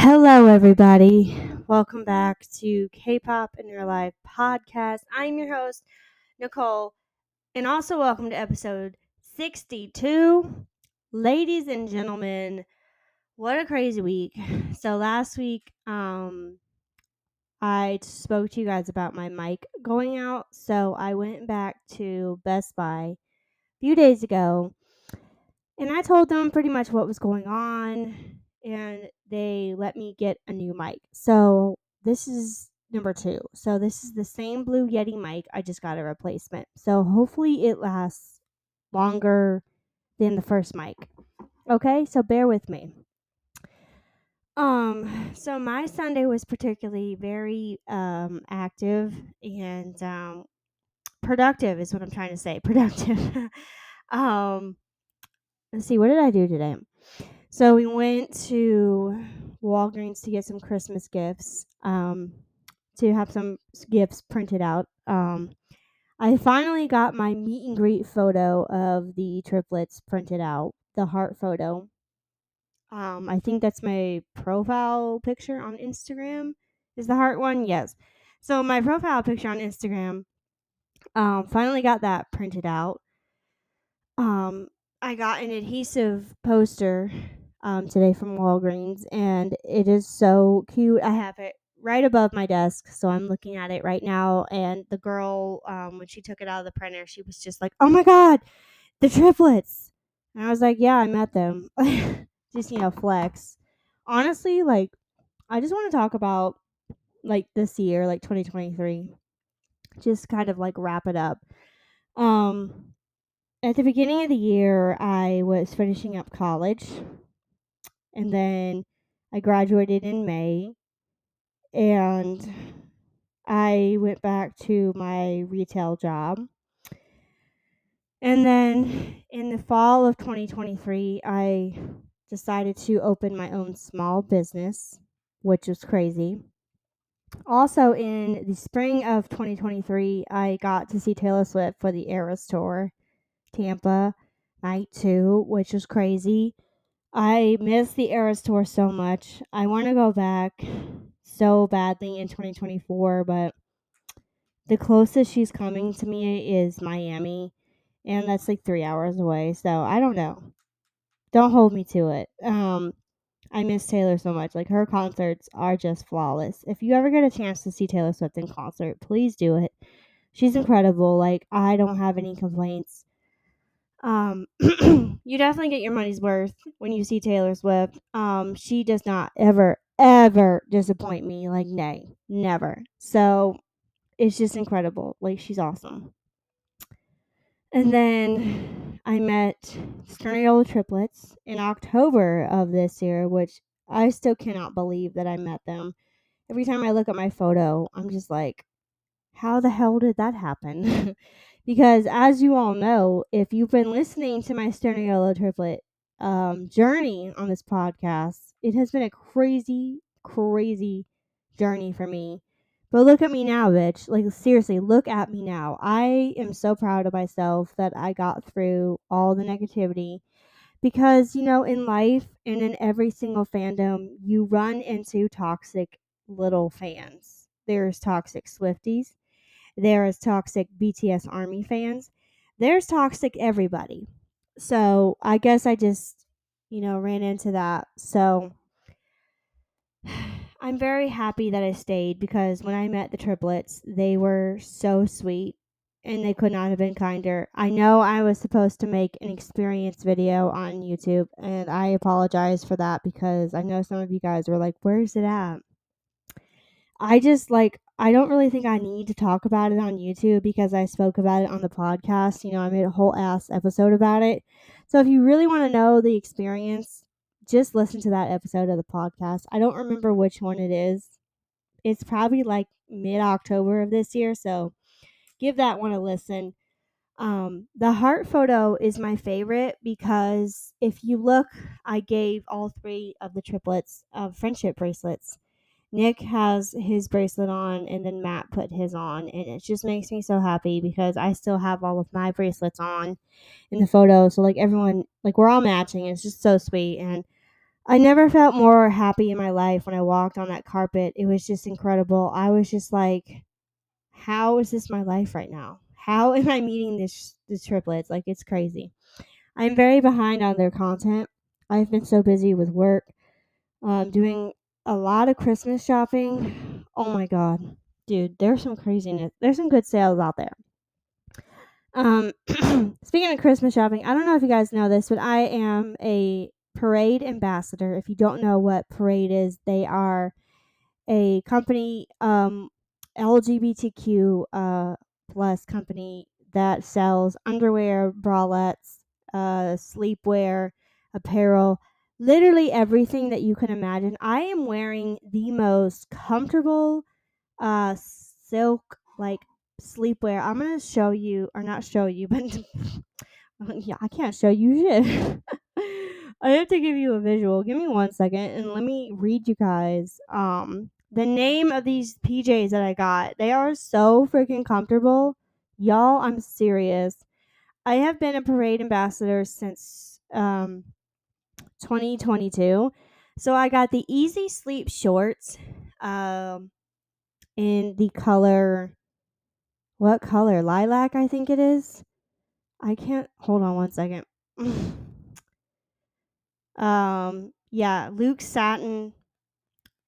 Hello, everybody. Welcome back to K pop in Your Life podcast. I'm your host, Nicole, and also welcome to episode 62. Ladies and gentlemen, what a crazy week. So, last week, um, I spoke to you guys about my mic going out. So, I went back to Best Buy a few days ago and I told them pretty much what was going on and they let me get a new mic. So this is number two. So this is the same Blue Yeti mic. I just got a replacement. So hopefully it lasts longer than the first mic. Okay, so bear with me. Um, so my Sunday was particularly very um active and um productive is what I'm trying to say. Productive. um let's see, what did I do today? So we went to Walgreens to get some Christmas gifts, um, to have some gifts printed out. Um, I finally got my meet and greet photo of the triplets printed out, the heart photo. Um, I think that's my profile picture on Instagram. Is the heart one? Yes. So my profile picture on Instagram, um, finally got that printed out. Um, I got an adhesive poster um, today from Walgreens, and it is so cute. I have it right above my desk, so I'm looking at it right now. And the girl, um, when she took it out of the printer, she was just like, "Oh my god, the triplets!" And I was like, "Yeah, I met them." just you know, flex. Honestly, like, I just want to talk about like this year, like 2023. Just kind of like wrap it up. Um, at the beginning of the year, I was finishing up college, and mm-hmm. then I graduated in May, and I went back to my retail job. And then in the fall of 2023, I decided to open my own small business, which was crazy. Also, in the spring of 2023, I got to see Taylor Swift for the Eras Tour. Tampa night two, which was crazy. I miss the Eras tour so much. I want to go back so badly in 2024, but the closest she's coming to me is Miami, and that's like three hours away. So I don't know. Don't hold me to it. Um, I miss Taylor so much. Like her concerts are just flawless. If you ever get a chance to see Taylor Swift in concert, please do it. She's incredible. Like I don't have any complaints. Um, you definitely get your money's worth when you see Taylor Swift. Um, she does not ever, ever disappoint me. Like, nay, never. So it's just incredible. Like, she's awesome. And then I met Sturniolo triplets in October of this year, which I still cannot believe that I met them. Every time I look at my photo, I'm just like, how the hell did that happen? because as you all know, if you've been listening to my Sturniolo triplet um, journey on this podcast, it has been a crazy, crazy journey for me. But look at me now, bitch. Like, seriously, look at me now. I am so proud of myself that I got through all the negativity. Because, you know, in life and in every single fandom, you run into toxic little fans. There's toxic Swifties, there's toxic BTS Army fans. There's toxic everybody. So I guess I just, you know, ran into that. So I'm very happy that I stayed because when I met the triplets, they were so sweet and they could not have been kinder. I know I was supposed to make an experience video on YouTube and I apologize for that because I know some of you guys were like, where's it at? I just like I don't really think I need to talk about it on YouTube because I spoke about it on the podcast. You know, I made a whole ass episode about it. So if you really want to know the experience, just listen to that episode of the podcast. I don't remember which one it is. It's probably like mid October of this year, so give that one a listen. Um, the heart photo is my favorite because if you look, I gave all three of the triplets of friendship bracelets Nick has his bracelet on, and then Matt put his on, and it just makes me so happy because I still have all of my bracelets on in the photo. So like everyone, like we're all matching. It's just so sweet, and I never felt more happy in my life when I walked on that carpet. It was just incredible. I was just like, how is this my life right now? How am I meeting this the triplets? Like it's crazy. I'm very behind on their content. I've been so busy with work, um, doing a lot of Christmas shopping. Oh my god, dude, there's some craziness. There's some good sales out there. Um, speaking of Christmas shopping, I don't know if you guys know this, but I am a Parade ambassador. If you don't know what Parade is, they are a company, um, LGBTQ uh, plus company that sells underwear, bralettes, uh, sleepwear, apparel, literally everything that you can imagine. I am wearing the most comfortable uh, silk like sleepwear. I'm gonna show you, or not show you, but yeah, I can't show you shit. I have to give you a visual. Give me one second and let me read you guys um the name of these PJs that I got. They are so freaking comfortable. Y'all, I'm serious. I have been a parade ambassador since um 2022. So I got the Easy Sleep shorts um in the color what color? Lilac, I think it is. I can't hold on one second. um yeah, Luxe satin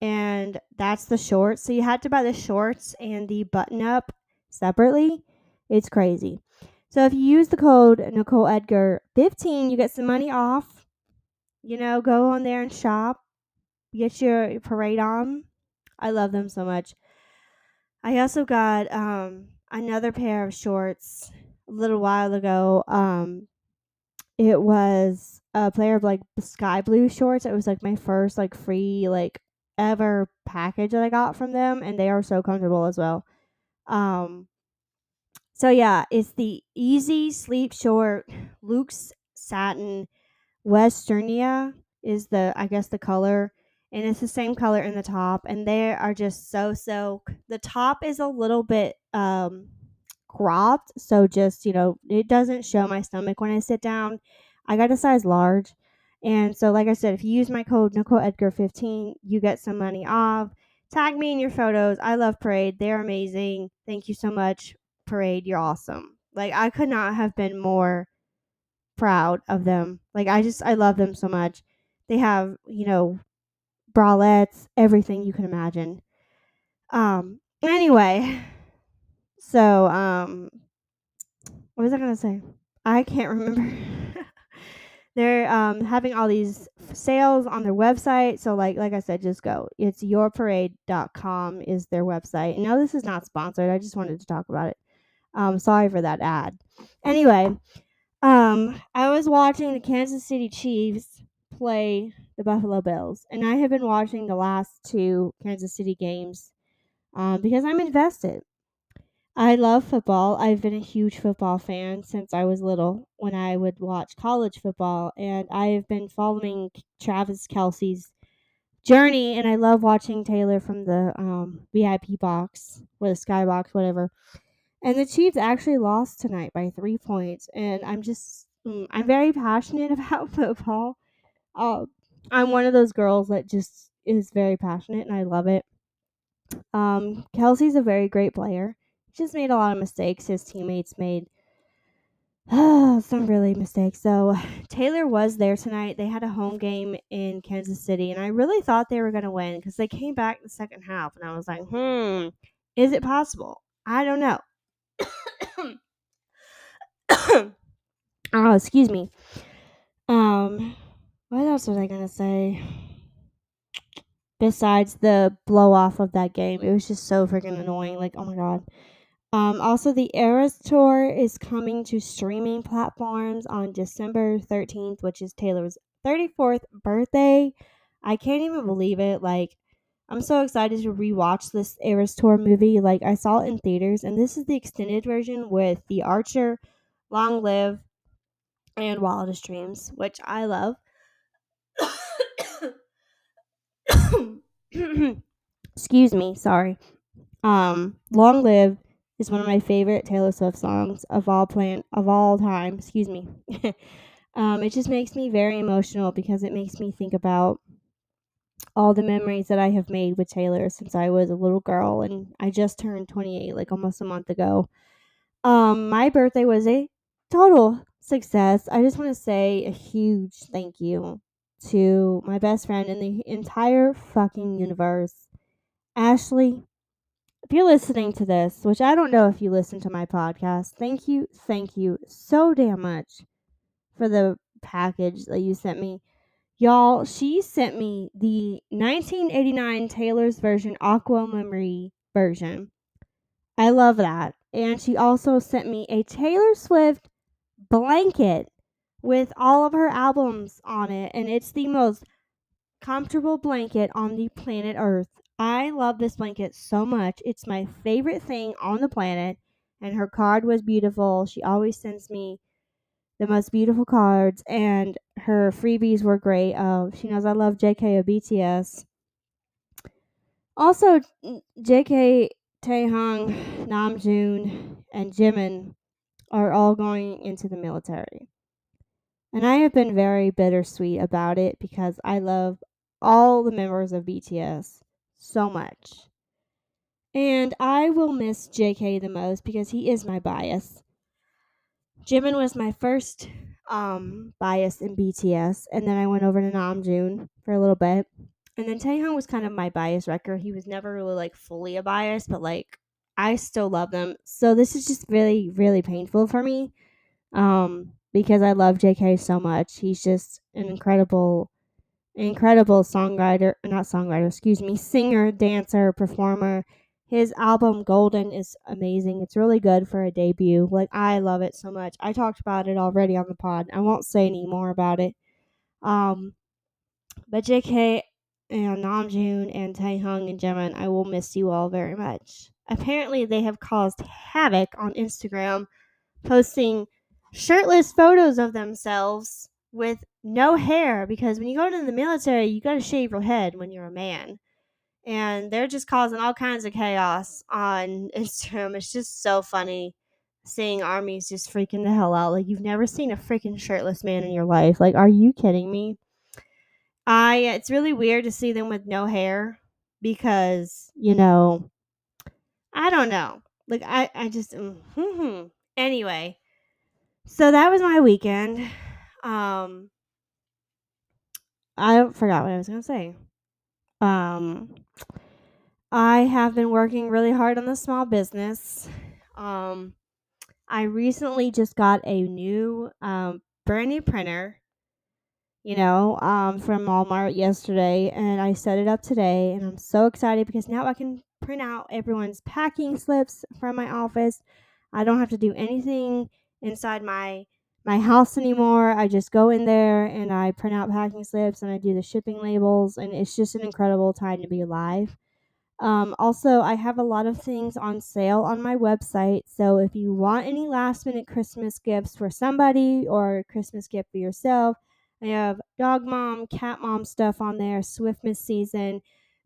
and that's the shorts. So you had to buy the shorts and the button up separately. It's crazy. So if you use the code Nicole Edgar 15, you get some money off. You know, go on there and shop. Get your parade on. I love them so much. I also got um another pair of shorts a little while ago. Um, it was a pair of like sky blue shorts. It was like my first like free like ever package that I got from them, and they are so comfortable as well. Um, so yeah, it's the Easy Sleep Short Luxe Satin Wisteria is the I guess the color and it's the same color in the top and they are just so so the top is a little bit um cropped so just you know it doesn't show my stomach when i sit down. I got a size large and so like i said if you use my code nicole edgar 15 you get some money off. Tag me in your photos. I love parade. They're amazing. Thank you so much parade. You're awesome. Like i could not have been more proud of them like i just i love them so much they have you know bralettes, everything you can imagine. Um, anyway, so um, what was I gonna say? I can't remember. They're um, having all these sales on their website. So like like I said, just go. It's yourparade.com is their website. And no, this is not sponsored. I just wanted to talk about it. Um, sorry for that ad. Anyway, um, I was watching the Kansas City Chiefs play the Buffalo Bills, and I have been watching the last two Kansas City games um, because I'm invested. I love football. I've been a huge football fan since I was little when I would watch college football, and I have been following Travis Kelce's journey, and I love watching Taylor from the um, VIP box or the skybox, whatever. And the Chiefs actually lost tonight by three points, and I'm just mm, I'm very passionate about football. Uh, I'm one of those girls that just is very passionate and I love it. Um, Kelce's a very great player. Just made a lot of mistakes. His teammates made some really mistakes. So Taylor was there tonight. They had a home game in Kansas City, and I really thought they were going to win because they came back in the second half, and I was like, hmm, is it possible? I don't know. oh, excuse me. Um, what else was I gonna say? Besides the blow off of that game, it was just so freaking annoying. Like, oh my god. Um, also, the Eras Tour is coming to streaming platforms on December 13th, which is Taylor's 34th birthday. I can't even believe it. Like, I'm so excited to rewatch this Eras Tour movie. Like, I saw it in theaters, and this is the extended version with The Archer, Long Live, and Wildest Dreams, which I love. Excuse me, sorry. Um, Long Live is one of my favorite Taylor Swift songs of all plan of all time. Excuse me. um, it just makes me very emotional because it makes me think about all the memories that I have made with Taylor since I was a little girl and I just turned 28 like almost a month ago. Um my birthday was a total success. I just want to say a huge thank you to my best friend in the entire fucking universe, Ashley. If you're listening to this, which I don't know if you listen to my podcast, thank you, thank you so damn much for the package that you sent me. Y'all, she sent me the 1989 Taylor's version Aqua Memory version. I love that. And she also sent me a Taylor Swift blanket with all of her albums on it. And it's the most comfortable blanket on the planet Earth. I love this blanket so much. It's my favorite thing on the planet. And her card was beautiful. She always sends me the most beautiful cards, and her freebies were great. Uh, she knows I love JK of BTS. Also, JK, Taehyung, Namjoon, and Jimin are all going into the military. And I have been very bittersweet about it because I love all the members of BTS so much. And I will miss JK the most because he is my bias. Jimin was my first um, bias in BTS, and then I went over to Namjoon for a little bit. And then Taehyung was kind of my bias wrecker. He was never really like fully a bias, but like I still love them. So this is just really, really painful for me. Um, because I love JK so much. He's just an incredible, incredible songwriter, not songwriter, excuse me, singer, dancer, performer. His album Golden is amazing. It's really good for a debut. Like I love it so much. I talked about it already on the pod. I won't say any more about it. Um, but JK and Namjoon and Taehyung and Jimin, I will miss you all very much. Apparently, they have caused havoc on Instagram, posting shirtless photos of themselves with no hair because when you go into the military, you got to shave your head when you're a man. And they're just causing all kinds of chaos on Instagram. It's just so funny seeing armies just freaking the hell out. Like, you've never seen a freaking shirtless man in your life. Like, are you kidding me? I, it's really weird to see them with no hair because, you know, I don't know. Like, I, I just, mm-hmm. anyway so that was my weekend. Um, I forgot what I was gonna say. Um, I have been working really hard on the small business. Um, I recently just got a new, um, brand new printer. You know, um, from Walmart yesterday, and I set it up today, and I'm so excited because now I can print out everyone's packing slips from my office. I don't have to do anything inside my my house anymore. I just go in there and I print out packing slips and I do the shipping labels, and it's just an incredible time to be alive. Um, also, I have a lot of things on sale on my website. So if you want any last minute Christmas gifts for somebody or a Christmas gift for yourself, I have dog mom, cat mom stuff on there, Swiftmas season,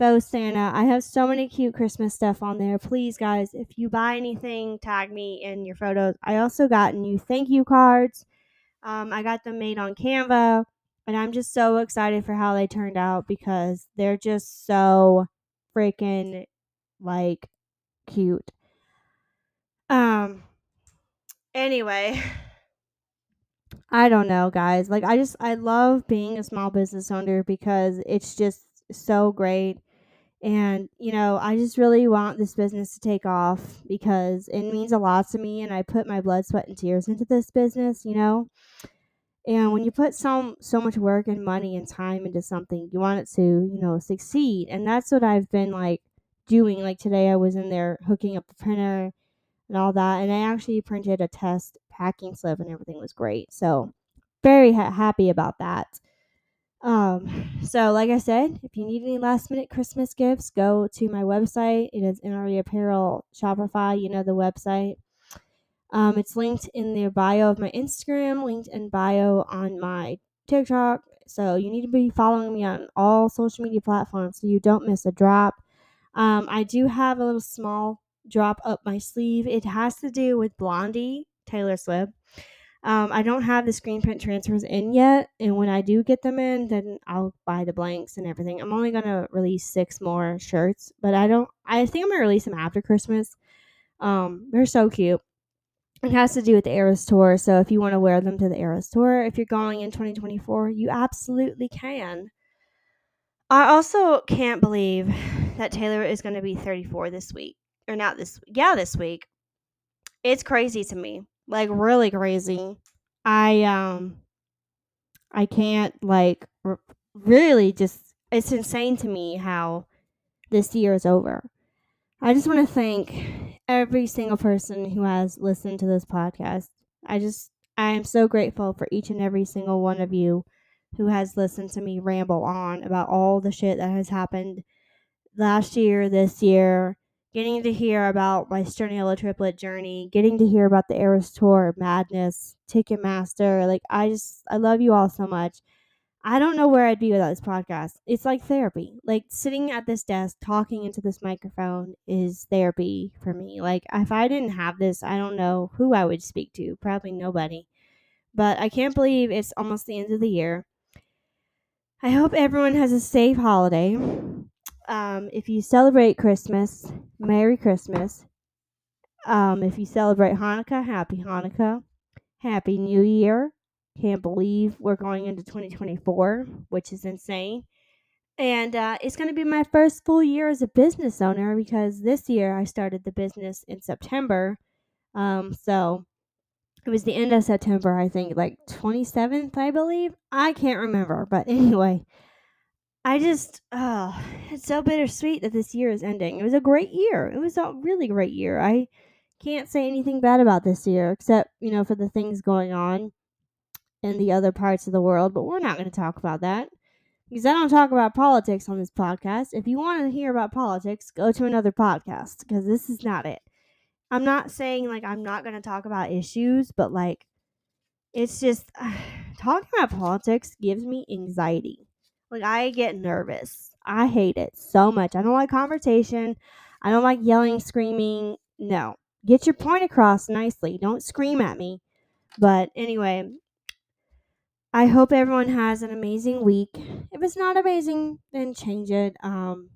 faux Santa. I have so many cute Christmas stuff on there. Please, guys, if you buy anything, tag me in your photos. I also got new thank you cards. Um, I got them made on Canva, and I'm just so excited for how they turned out because they're just so freaking like cute. Um. Anyway. I don't know, guys. Like, I just, I love being a small business owner because it's just so great. And, you know, I just really want this business to take off because it means a lot to me and I put my blood, sweat and tears into this business, you know. And when you put so so much work and money and time into something, you want it to, you know, succeed. And that's what I've been like doing. Like today I was in there hooking up the printer and all that and I actually printed a test packing slip and everything was great. So, very ha- happy about that. Um, so like I said, if you need any last minute Christmas gifts, go to my website. It is NRE Apparel Shopify. You know the website. Um, it's linked in the bio of my Instagram, linked in bio on my TikTok. So you need to be following me on all social media platforms so you don't miss a drop. Um, I do have a little small drop up my sleeve. It has to do with Blondie, Taylor Swift. Um, I don't have the screen print transfers in yet, and when I do get them in, then I'll buy the blanks and everything. I'm only gonna release six more shirts, but I don't. I think I'm gonna release them after Christmas. Um, they're so cute. It has to do with the Eras tour, so if you want to wear them to the Eras tour, if you're going in 2024, you absolutely can. I also can't believe that Taylor is going to be 34 this week, or not this. Yeah, this week. It's crazy to me like really crazy. I um I can't like r- really just it's insane to me how this year is over. I just want to thank every single person who has listened to this podcast. I just I am so grateful for each and every single one of you who has listened to me ramble on about all the shit that has happened last year, this year, getting to hear about my Sturniolo triplet journey, getting to hear about the Eras Tour, Madness, Ticketmaster. Like, I just, I love you all so much. I don't know where I'd be without this podcast. It's like therapy. Like, sitting at this desk talking into this microphone is therapy for me. Like, if I didn't have this, I don't know who I would speak to. Probably nobody. But I can't believe it's almost the end of the year. I hope everyone has a safe holiday um, if you celebrate Christmas, Merry Christmas. Um, if you celebrate Hanukkah, Happy Hanukkah. Happy New Year. Can't believe we're going into 2024, which is insane. And uh, it's going to be my first full year as a business owner because this year I started the business in September. Um, so it was the end of September, I think, like 27th, I believe. I can't remember. But anyway, I just, oh, it's so bittersweet that this year is ending. It was a great year. It was a really great year. I can't say anything bad about this year, except, you know, for the things going on in the other parts of the world. But we're not going to talk about that because I don't talk about politics on this podcast. If you want to hear about politics, go to another podcast because this is not it. I'm not saying like I'm not going to talk about issues, but like it's just uh, talking about politics gives me anxiety. Like I get nervous. I hate it so much. I don't like confrontation. I don't like yelling, screaming. No. Get your point across nicely. Don't scream at me. But anyway, I hope everyone has an amazing week. If it's not amazing, then change it. Um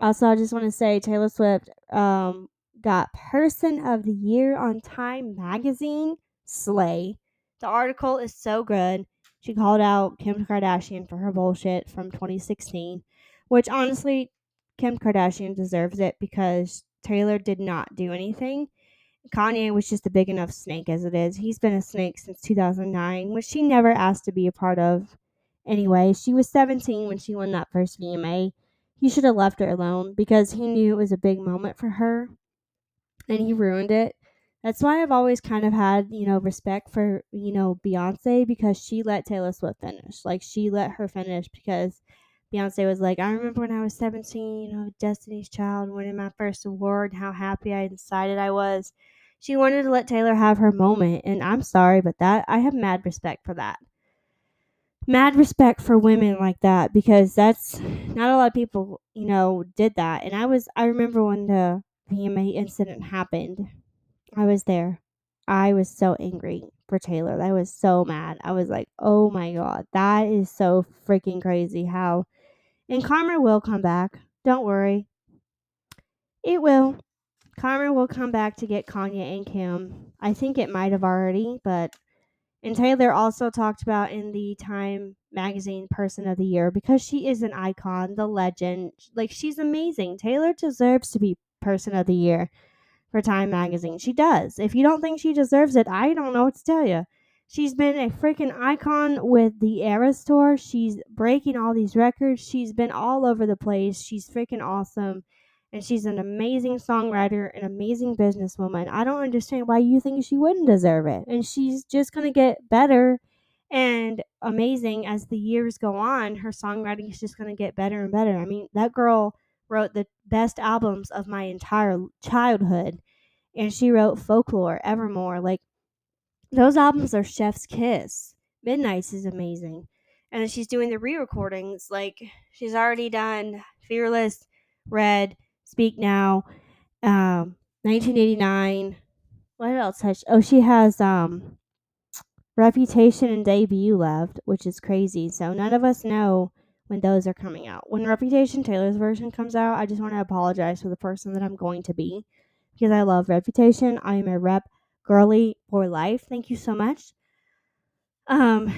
also I just want to say Taylor Swift um got Person of the Year on Time magazine. Slay. The article is so good. She called out Kim Kardashian for her bullshit from 2016, which honestly, Kim Kardashian deserves it because Taylor did not do anything. Kanye was just a big enough snake as it is. He's been a snake since 2009, which she never asked to be a part of. Anyway, she was 17 when she won that first VMA. He should have left her alone because he knew it was a big moment for her and he ruined it that's why I've always kind of had, you know, respect for, you know, Beyonce because she let Taylor Swift finish. Like she let her finish because Beyonce was like, I remember when I was 17, you know, Destiny's Child winning my first award, how happy I decided I was. She wanted to let Taylor have her moment, and I'm sorry, but that I have mad respect for that. Mad respect for women like that because that's not a lot of people, you know, did that. And I was I remember when the VMA incident happened I was there. I was so angry for Taylor. I was so mad. I was like, oh my God, that is so freaking crazy how. And Karma will come back. Don't worry. It will. Karma will come back to get Kanye and Kim. I think it might have already, but. And Taylor also talked about in the Time magazine Person of the Year because she is an icon, the legend. Like, she's amazing. Taylor deserves to be Person of the Year for Time Magazine. She does. If you don't think she deserves it, I don't know what to tell you. She's been a freaking icon with the Eras Tour. She's breaking all these records. She's been all over the place. She's freaking awesome. And she's an amazing songwriter, an amazing businesswoman. I don't understand why you think she wouldn't deserve it. And she's just going to get better and amazing as the years go on. Her songwriting is just going to get better and better. I mean, that girl wrote the best albums of my entire childhood. And she wrote Folklore, Evermore. Like, those albums are Chef's Kiss. Midnights is amazing. And she's doing the re recordings. Like, she's already done Fearless, Red, Speak Now, um, 1989. What else has she? Oh, she has um, Reputation and Debut left, which is crazy. So none of us know when those are coming out. When Reputation Taylor's version comes out, I just want to apologize for the person that I'm going to be because I love Reputation. I am a rep girly for life. Thank you so much. Um,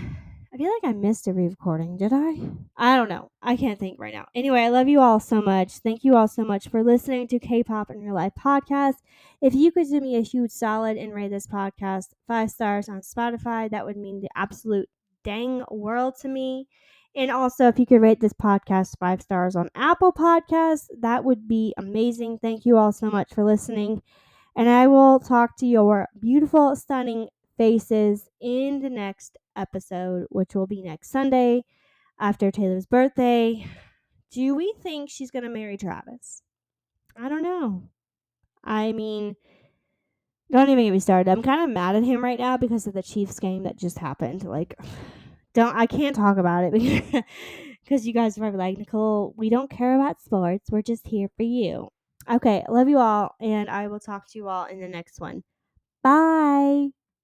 I feel like I missed a re-recording. Did I? I don't know. I can't think right now. Anyway, I love you all so much. Thank you all so much for listening to K-pop in Real Life podcast. If you could do me a huge solid and rate this podcast five stars on Spotify, that would mean the absolute dang world to me. And also, if you could rate this podcast five stars on Apple Podcasts, that would be amazing. Thank you all so much for listening. And I will talk to your beautiful, stunning faces in the next episode, which will be next Sunday after Taylor's birthday. Do we think she's going to marry Travis? I don't know. I mean, don't even get me started. I'm kind of mad at him right now because of the Chiefs game that just happened. Like, don't I can't talk about it because you guys are like Nicole. We don't care about sports. We're just here for you. Okay, love you all, and I will talk to you all in the next one. Bye.